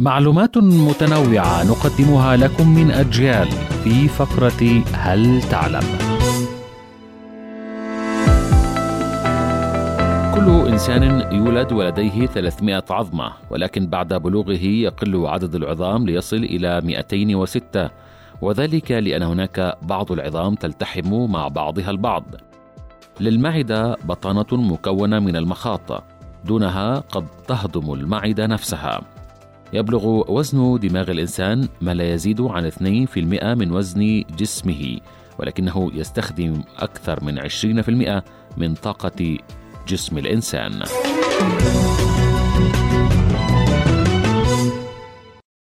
معلومات متنوعة نقدمها لكم من أجيال في فقرة هل تعلم؟ كل إنسان يولد ولديه 300 عظمة ولكن بعد بلوغه يقل عدد العظام ليصل إلى 206 وذلك لأن هناك بعض العظام تلتحم مع بعضها البعض للمعدة بطانة مكونة من المخاط دونها قد تهضم المعدة نفسها يبلغ وزن دماغ الإنسان ما لا يزيد عن 2% من وزن جسمه ولكنه يستخدم أكثر من 20% من طاقة جسم الإنسان.